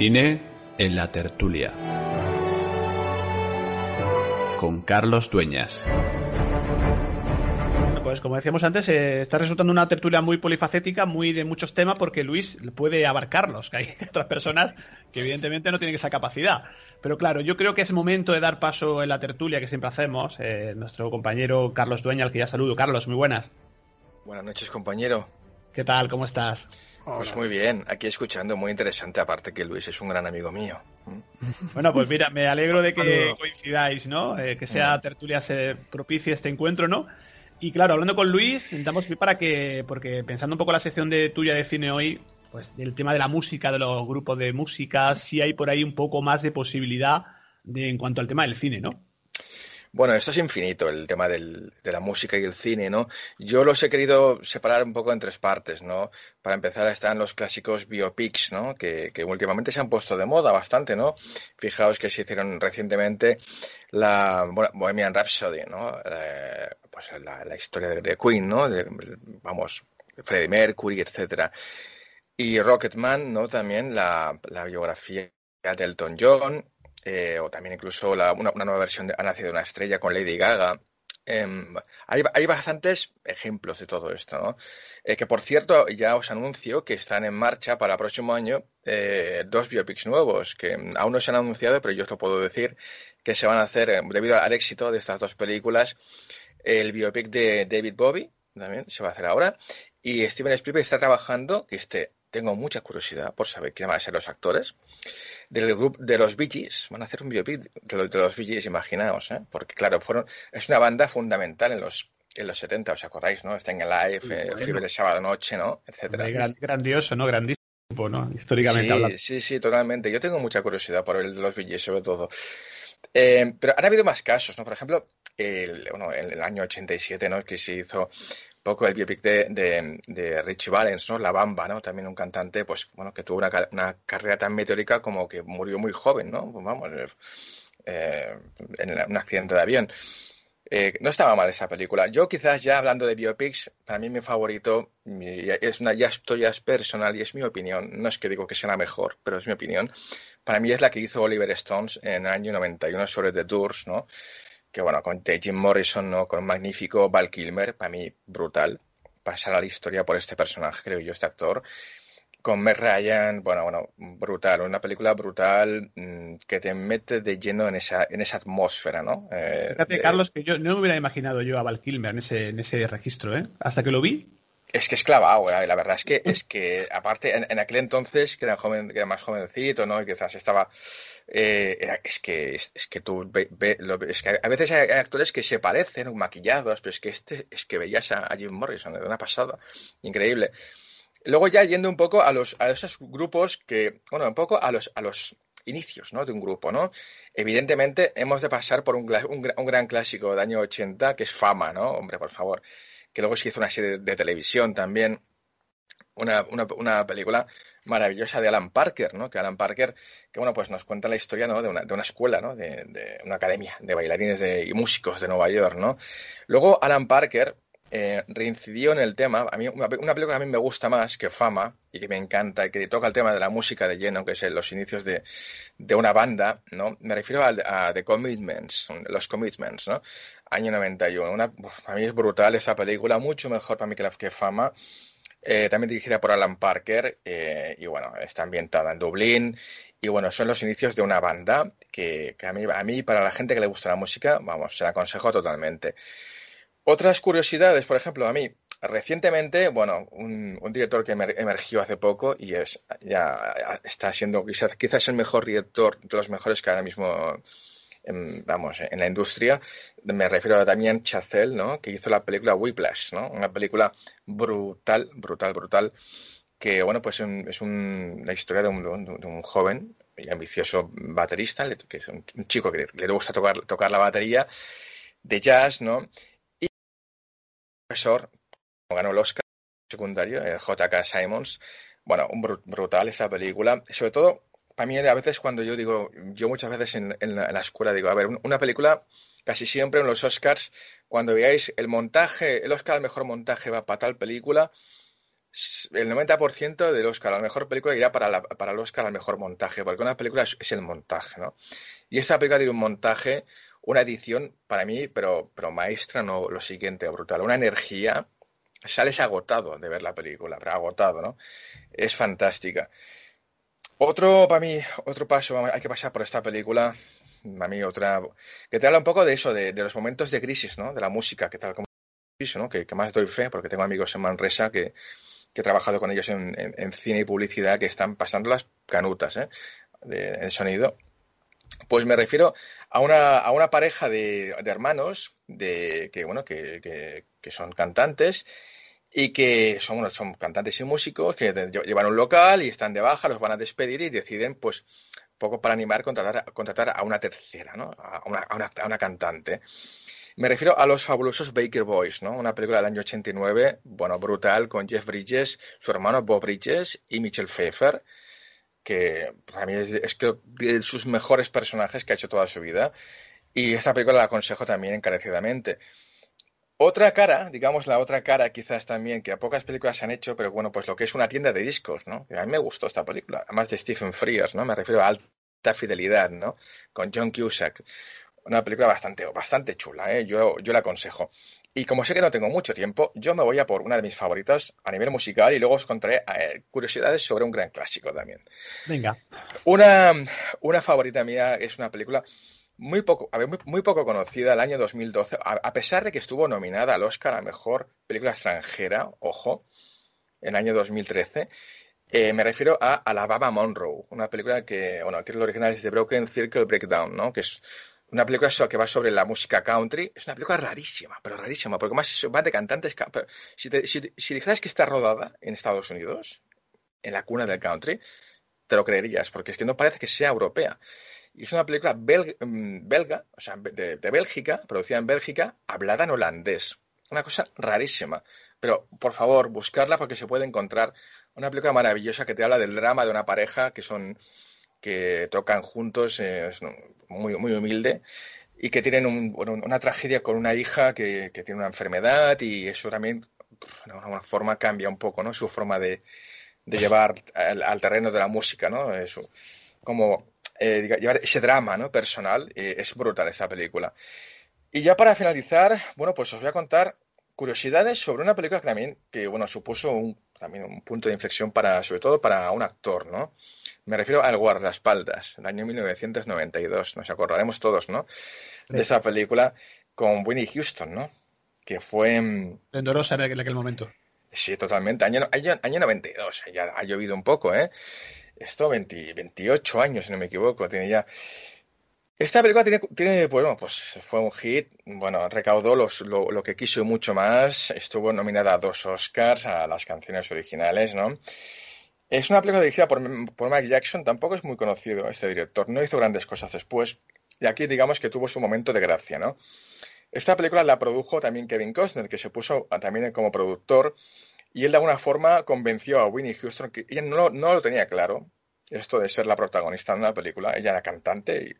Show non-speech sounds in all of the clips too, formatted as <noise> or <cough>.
Cine en la tertulia. Con Carlos Dueñas. Pues como decíamos antes, eh, está resultando una tertulia muy polifacética, muy de muchos temas, porque Luis puede abarcarlos, que hay <laughs> otras personas que evidentemente no tienen esa capacidad. Pero claro, yo creo que es momento de dar paso en la tertulia que siempre hacemos. Eh, nuestro compañero Carlos Dueña, al que ya saludo. Carlos, muy buenas. Buenas noches, compañero. ¿Qué tal? ¿Cómo estás? Pues muy bien, aquí escuchando, muy interesante, aparte que Luis es un gran amigo mío. Bueno, pues mira, me alegro de que coincidáis, ¿no? Eh, que sea tertulia se propicie este encuentro, ¿no? Y claro, hablando con Luis, intentamos para que, porque pensando un poco la sección de tuya de cine hoy, pues del tema de la música, de los grupos de música, sí hay por ahí un poco más de posibilidad de, en cuanto al tema del cine, ¿no? Bueno, esto es infinito, el tema del, de la música y el cine, ¿no? Yo los he querido separar un poco en tres partes, ¿no? Para empezar están los clásicos biopics, ¿no? Que, últimamente se han puesto de moda bastante, ¿no? Fijaos que se hicieron recientemente la Bohemian Rhapsody, ¿no? Eh, pues la, historia de, Queen, ¿no? Vamos, Freddie Mercury, etcétera. Y Rocketman, ¿no? También la, la biografía de Elton John, eh, o también incluso una, nueva versión de Ha nacido una estrella con Lady Gaga. Eh, hay, hay, bastantes ejemplos de todo esto, ¿no? Eh, que por cierto, ya os anuncio que están en marcha para el próximo año eh, dos biopics nuevos, que aún no se han anunciado, pero yo os lo puedo decir, que se van a hacer, eh, debido al éxito de estas dos películas, el biopic de David Bowie, también se va a hacer ahora, y Steven Spielberg está trabajando, que este, tengo mucha curiosidad por saber quiénes van a ser los actores, del grupo de los Bee Gees. Van a hacer un biopic de los, de los Bee Gees, imaginaos, ¿eh? Porque, claro, fueron, es una banda fundamental en los, en los 70, ¿os acordáis, no? Está en Alive, sí, eh, Fiebre de Sábado Noche, ¿no? Etcétera. Gran, grandioso, ¿no? Grandísimo, ¿no? Históricamente sí, hablando. Sí, sí, totalmente. Yo tengo mucha curiosidad por el de los Bee Gees, sobre todo. Eh, pero han habido más casos, ¿no? Por ejemplo, el, bueno, en el año 87, ¿no? Que se hizo poco el biopic de, de, Richie Valens, ¿no? La Bamba, ¿no? También un cantante, pues, bueno, que tuvo una, una carrera tan meteórica como que murió muy joven, ¿no? Pues vamos, eh, en un accidente de avión. Eh, no estaba mal esa película. Yo quizás ya hablando de biopics, para mí mi favorito, es una, ya esto ya es personal y es mi opinión, no es que digo que sea la mejor, pero es mi opinión. Para mí es la que hizo Oliver Stones en el año 91 sobre The Doors, ¿no? Que bueno, con Jim Morrison, ¿no? con un magnífico Val Kilmer, para mí brutal, pasar a la historia por este personaje, creo yo, este actor. Con Meg Ryan, bueno, bueno, brutal, una película brutal mmm, que te mete de lleno en esa, en esa atmósfera, ¿no? Eh, Fíjate, de... Carlos, que yo no me hubiera imaginado yo a Val Kilmer en ese, en ese registro, ¿eh? Hasta que lo vi, es que es clavado, ¿eh? la verdad es que, es que aparte, en, en, aquel entonces, que era, joven, que era más jovencito, ¿no? Y quizás estaba. Eh, era, es que es, es, que tú ve, es que a veces hay actores que se parecen, maquillados, pero es que este, es que veías a, a Jim Morrison de una pasada. Increíble. Luego ya yendo un poco a los, a esos grupos que, bueno, un poco a los, a los inicios, ¿no? De un grupo, ¿no? Evidentemente hemos de pasar por un, un, un gran clásico del año 80, que es Fama, ¿no? Hombre, por favor que luego se hizo una serie de, televisión también, una, una, película maravillosa de Alan Parker, ¿no? Que Alan Parker, que bueno, pues nos cuenta la historia, ¿no? De una, de una escuela, ¿no? De, de, una academia de bailarines y músicos de Nueva York, ¿no? Luego Alan Parker eh, reincidió en el tema, a mí una, película que a mí me gusta más que Fama y que me encanta y que toca el tema de la música de lleno, que es los inicios de, de una banda, ¿no? Me refiero a, a The Commitments, los Commitments, ¿no? Año 91. Una, a mí es brutal esa película, mucho mejor para mí que Fama. Eh, también dirigida por Alan Parker eh, y bueno, está ambientada en Dublín y bueno, son los inicios de una banda que, que a, a mí, para la gente que le gusta la música, vamos, se la aconsejo totalmente. Otras curiosidades, por ejemplo, a mí, recientemente, bueno, un, director que emergió hace poco y es ya está siendo quizás, quizás el mejor director de los mejores que ahora mismo en, vamos, en la industria. Me refiero a Damien Chazelle, ¿no? Que hizo la película Whiplash, ¿no? Una película brutal, brutal, brutal. Que, bueno, pues es un, la historia de un, de un joven y ambicioso baterista, que es un, chico que le, gusta tocar, tocar la batería de jazz, ¿no? Profesor ganó el Oscar secundario, el J.K. Simons. Bueno, un brutal esa película. Sobre todo, para mí a veces cuando yo digo, yo muchas veces en, la, escuela digo, a ver, una película casi siempre en los Oscars, cuando veáis el montaje, el Oscar al mejor montaje va para tal película, el 90% del Oscar a la mejor película irá para, para el Oscar al mejor montaje, porque una película es, el montaje, ¿no? Y esta película tiene un montaje, una edición para mí, pero, pero maestra, no lo siguiente, brutal, una energía, sales agotado de ver la película, pero agotado, ¿no? Es fantástica. Otro, para mí, otro paso, hay que pasar por esta película, para mí otra, que te habla un poco de eso, de, los momentos de crisis, ¿no? De la música, que tal como ¿no? Que, más doy fe, porque tengo amigos en Manresa que, que he trabajado con ellos en, cine y publicidad que están pasando las canutas ¿eh? de, sonido. Pues me refiero a una, a una pareja de, hermanos de, que, bueno, que, que, son cantantes y que son, son cantantes y músicos que llevan un local y están de baja, los van a despedir y deciden, pues, poco para animar, contratar, contratar a una tercera, ¿no? A una, a una, a una cantante. Me refiero a los fabulosos Baker Boys, ¿no? Una película del año 89, bueno, brutal, con Jeff Bridges, su hermano Bob Bridges y Michelle Pfeiffer, que para mí es, que de sus mejores personajes que ha hecho toda su vida. Y esta película la aconsejo también encarecidamente. Otra cara, digamos la otra cara quizás también, que a pocas películas se han hecho, pero bueno, pues lo que es una tienda de discos, ¿no? A mí me gustó esta película, además de Stephen Frears, ¿no? Me refiero a alta fidelidad, ¿no? Con John Cusack. Una película bastante, bastante chula, ¿eh? yo, yo la aconsejo. Y como sé que no tengo mucho tiempo, yo me voy a por una de mis favoritas a nivel musical y luego os contaré eh, curiosidades sobre un gran clásico también. Venga. Una, una favorita mía es una película muy poco, a ver, muy, poco conocida, el año 2012, a, pesar de que estuvo nominada al Oscar a Mejor Película Extranjera, ojo, en el año 2013. Eh, me refiero a Alabama Monroe, una película que, bueno, el título original es The Broken Circle Breakdown, ¿no? Que es una película que va sobre la música country. Es una película rarísima, pero rarísima, porque más va de cantantes. Si, si, dijeras que está rodada en Estados Unidos, en la cuna del country, te lo creerías, porque es que no parece que sea europea. Y es una película mm, belga, o sea, de, Bélgica, producida en Bélgica, hablada en holandés. Una cosa rarísima. Pero, por favor, buscarla porque se puede encontrar. Una película maravillosa que te habla del drama de una pareja que son que tocan juntos, es muy, muy humilde, y que tienen una tragedia con una hija que, tiene una enfermedad y eso también, de alguna forma, cambia un poco ¿no? su forma de, llevar al, terreno de la música, ¿no? Eso, como eh, llevar ese drama ¿no? personal, eh, es brutal esa película. Y ya para finalizar, bueno, pues os voy a contar curiosidades sobre una película que también, que bueno, supuso un, también un punto de inflexión para, sobre todo para un actor, ¿no? Me refiero al guardaespaldas, del año 1992. Nos acordaremos todos, ¿no? De esa película con Winnie Houston, ¿no? Que fue... Mm, Endorosa en aquel momento. Sí, totalmente. Año, año, año 92. Ya ha llovido un poco, ¿eh? Esto 28 años, si no me equivoco. Tiene ya... Esta película tiene, tiene bueno, pues fue un hit, bueno, recaudó los, lo, lo, que quiso y mucho más, estuvo nominada a dos Oscars, a las canciones originales, ¿no? Es una película dirigida por, Mike Jackson, tampoco es muy conocido este director, no hizo grandes cosas después, y aquí digamos que tuvo su momento de gracia, ¿no? Esta película la produjo también Kevin Costner, que se puso también como productor, y él de alguna forma convenció a Winnie Houston, que ella no, lo tenía claro, esto de ser la protagonista de una película, ella era cantante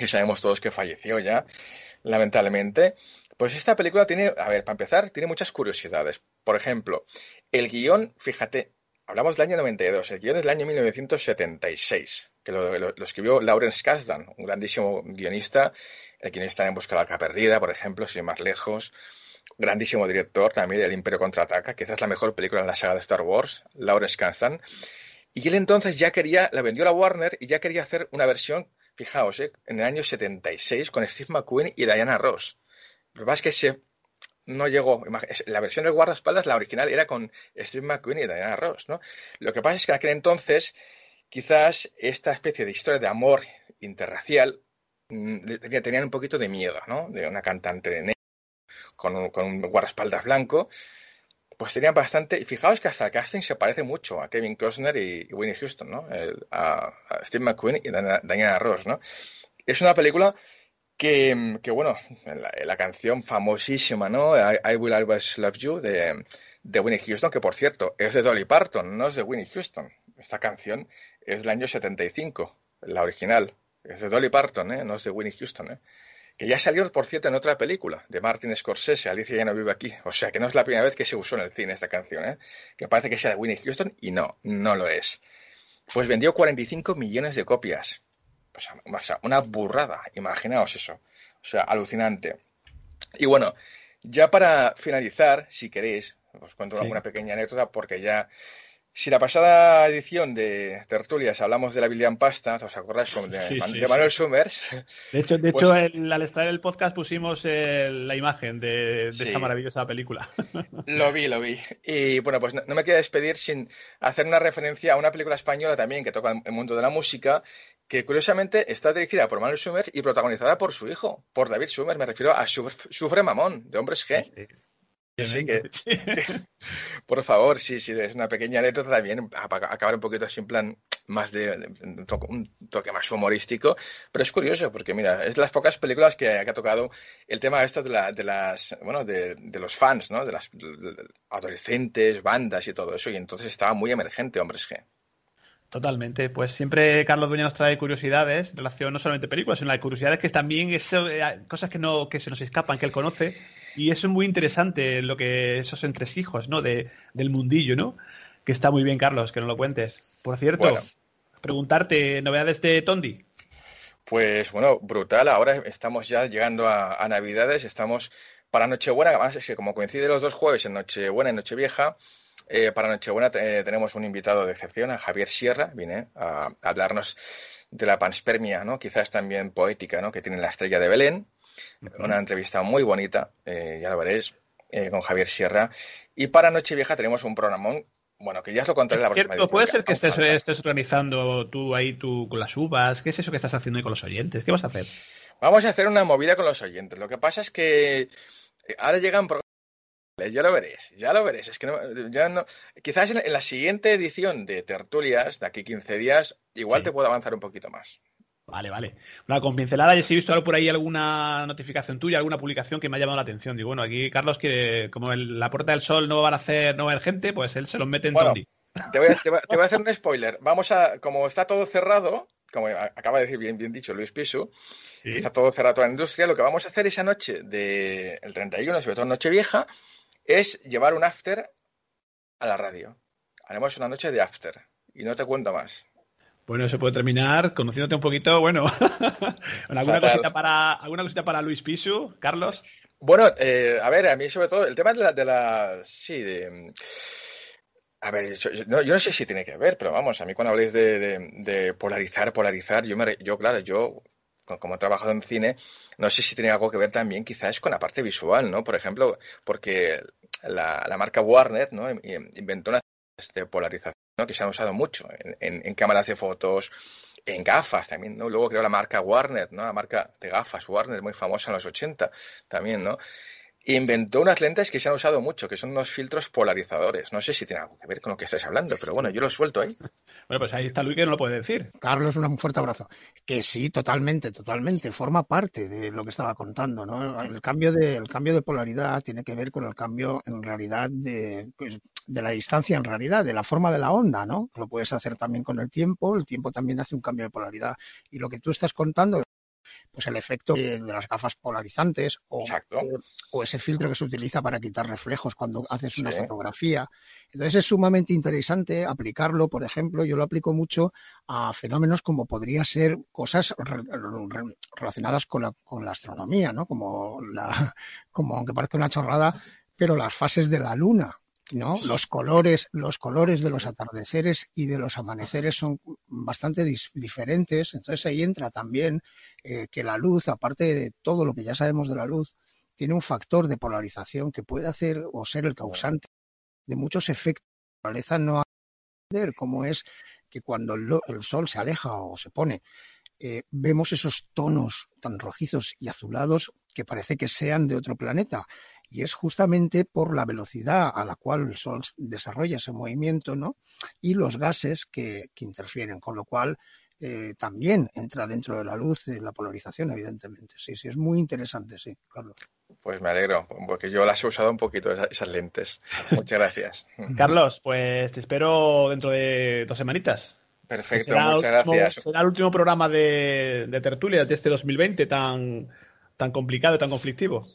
y sabemos todos que falleció ya, lamentablemente. Pues esta película tiene, a ver, para empezar, tiene muchas curiosidades. Por ejemplo, el guion, fíjate, hablamos del año 92, el guion es del año 1976, que lo, escribió Lawrence Kasdan, un grandísimo guionista, el guionista en Busca de la Arca por ejemplo, sin más lejos, grandísimo director también del Imperio Contraataca, quizás la mejor película en la saga de Star Wars, Lawrence Kasdan, y él entonces ya quería, la vendió a Warner y ya quería hacer una versión, fijaos, eh, en el año 76 con Steve McQueen y Diana Ross. Lo que pasa es que se no llegó. La versión del guardaespaldas, la original, era con Steve McQueen y Diana Ross, ¿no? Lo que pasa es que en aquel entonces, quizás esta especie de historia de amor interracial mm, tenían un poquito de miedo, ¿no? De una cantante de negro con un, con un guardaespaldas blanco, pues tenían bastante. Y fijaos que hasta el casting se parece mucho a Kevin Costner y, Winnie Houston, ¿no? a, Steve McQueen y Diana Ross, ¿no? Es una película que, bueno, la, canción famosísima, ¿no? I, Will Always Love You de, de Winnie Houston, que por cierto es de Dolly Parton, no es de Winnie Houston. Esta canción es del año 75, la original. Es de Dolly Parton, ¿eh? no es de Winnie Houston. ¿eh? Que ya salió, por cierto, en otra película de Martin Scorsese, Alicia ya no vive aquí. O sea que no es la primera vez que se usó en el cine esta canción. ¿eh? Que parece que sea de Winnie Houston y no, no lo es. Pues vendió 45 millones de copias o sea, una burrada, imaginaos eso. O sea, alucinante. Y bueno, ya para finalizar, si queréis, os cuento una pequeña anécdota porque ya si la pasada edición de Tertulias hablamos de la William Pasta, ¿os acordáis? De, Manuel Summers. De hecho, de hecho pues al estar en el podcast pusimos la imagen de, esa maravillosa película. Lo vi, lo vi. Y bueno, pues no, me queda despedir sin hacer una referencia a una película española también que toca el mundo de la música, que curiosamente está dirigida por Manuel Summers y protagonizada por su hijo, por David Summers. Me refiero a Sufre Mamón, de Hombres G. Sí, que, <laughs> <laughs> por favor, sí, sí, es una pequeña anécdota también, acabar un poquito así en plan más de, un, toque, más humorístico, pero es curioso porque mira, es de las pocas películas que, ha tocado el tema esto de, la, de las, bueno, de, los fans, ¿no? De las adolescentes, bandas y todo eso, y entonces estaba muy emergente Hombres G. Totalmente, pues siempre Carlos Dueña nos trae curiosidades en relación no solamente a películas, sino a curiosidades que también eso, eh, cosas que no que se nos escapan, que él conoce y eso es muy interesante lo que esos entresijos, ¿no? De, del mundillo, ¿no? Que está muy bien, Carlos, que nos lo cuentes. Por cierto, preguntarte, ¿novedades de Tondi? Pues bueno, brutal. Ahora estamos ya llegando a, Navidades, estamos para Nochebuena, además es que como coincide los dos jueves en Nochebuena y Nochevieja, eh, para Nochebuena eh, tenemos un invitado de excepción, a Javier Sierra, viene a, hablarnos de la panspermia, ¿no? Quizás también poética, ¿no? Que tiene la estrella de Belén. Una entrevista muy bonita, eh, ya lo veréis, eh, con Javier Sierra. Y para Nochevieja tenemos un programón bueno, que ya os lo contaré la próxima. ¿Puede ser que estés, estés, organizando tú ahí tú con las uvas? ¿Qué es eso que estás haciendo ahí con los oyentes? ¿Qué vas a hacer? Vamos a hacer una movida con los oyentes. Lo que pasa es que eh, ahora llegan programas. Ya lo veréis, ya lo veréis. Es que ya no, quizás en, la siguiente edición de Tertulias, de aquí 15 días, igual te puedo avanzar un poquito más. Vale, vale. Una con pincelada, y si he visto por ahí alguna notificación tuya, alguna publicación que me ha llamado la atención. Digo, bueno, aquí Carlos quiere, como la Puerta del Sol no van a hacer, no va a haber gente, pues él se los mete en bueno, Te voy, a, hacer un <laughs> spoiler. Vamos a, como está todo cerrado, como acaba de decir bien, bien dicho Luis Pisu, está todo cerrado toda la industria, lo que vamos a hacer esa noche del de 31, sobre todo noche vieja, es llevar un after a la radio. Haremos una noche de after. Y no te cuento más. Bueno, se puede terminar conociéndote un poquito, bueno, <laughs> ¿alguna, cosita para, ¿alguna cosita para Luis Pisu, Carlos? Bueno, eh, a ver, a mí sobre todo el tema de la, de la sí, de... A ver, yo, no, yo, no, sé si tiene que ver, pero vamos, a mí cuando habléis de, de, polarizar, polarizar, yo, me, yo claro, yo como he trabajado en cine, no sé si tiene algo que ver también quizás con la parte visual, ¿no? Por ejemplo, porque la, la marca Warner, ¿no? Inventó una de polarización que se han usado mucho en, cámaras de fotos, en gafas también, ¿no? Luego creó la marca Warner, ¿no? La marca de gafas Warner, muy famosa en los 80 también, ¿no? Inventó unas lentes que se han usado mucho, que son unos filtros polarizadores. No sé si tiene algo que ver con lo que estáis hablando, pero bueno, yo lo suelto ahí. <laughs> Bueno, pues ahí está Luis que no lo puede decir. Carlos, un fuerte abrazo. Que sí, totalmente, totalmente. Forma parte de lo que estaba contando, ¿no? El cambio de, el cambio de polaridad tiene que ver con el cambio, en realidad, de, pues, de la distancia, en realidad, de la forma de la onda, ¿no? Lo puedes hacer también con el tiempo. El tiempo también hace un cambio de polaridad. Y lo que tú estás contando pues el efecto de, las gafas polarizantes o, o, ese filtro que se utiliza para quitar reflejos cuando haces una fotografía. Entonces es sumamente interesante aplicarlo, por ejemplo, yo lo aplico mucho a fenómenos como podría ser cosas relacionadas con la, con la astronomía, ¿no? Como la, <laughs> como aunque parezca una chorrada, pero las fases de la luna. ¿No? Los colores, los colores de los atardeceres y de los amaneceres son bastante diferentes. Entonces ahí entra también eh, que la luz, aparte de todo lo que ya sabemos de la luz, tiene un factor de polarización que puede hacer o ser el causante de muchos efectos que la naturaleza no entender, como es que cuando el, sol se aleja o se pone, eh, vemos esos tonos tan rojizos y azulados que parece que sean de otro planeta. Y es justamente por la velocidad a la cual el Sol desarrolla ese movimiento, ¿no? Y los gases que, que interfieren, con lo cual eh, también entra dentro de la luz eh, la polarización, evidentemente. Sí, sí, es muy interesante, sí, Carlos. Pues me alegro, porque yo las he usado un poquito, esas, lentes. <laughs> Muchas gracias. Carlos, pues te espero dentro de dos semanitas. Perfecto, muchas gracias. Será el último programa de, de tertulia de este 2020 tan, tan complicado, tan conflictivo.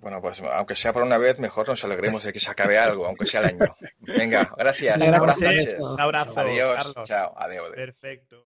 Bueno, pues aunque sea por una vez, mejor nos alegremos de que se acabe algo, aunque sea el año. Venga, gracias. Buenas noches. Un abrazo. Adiós. Chao. Adiós. Perfecto.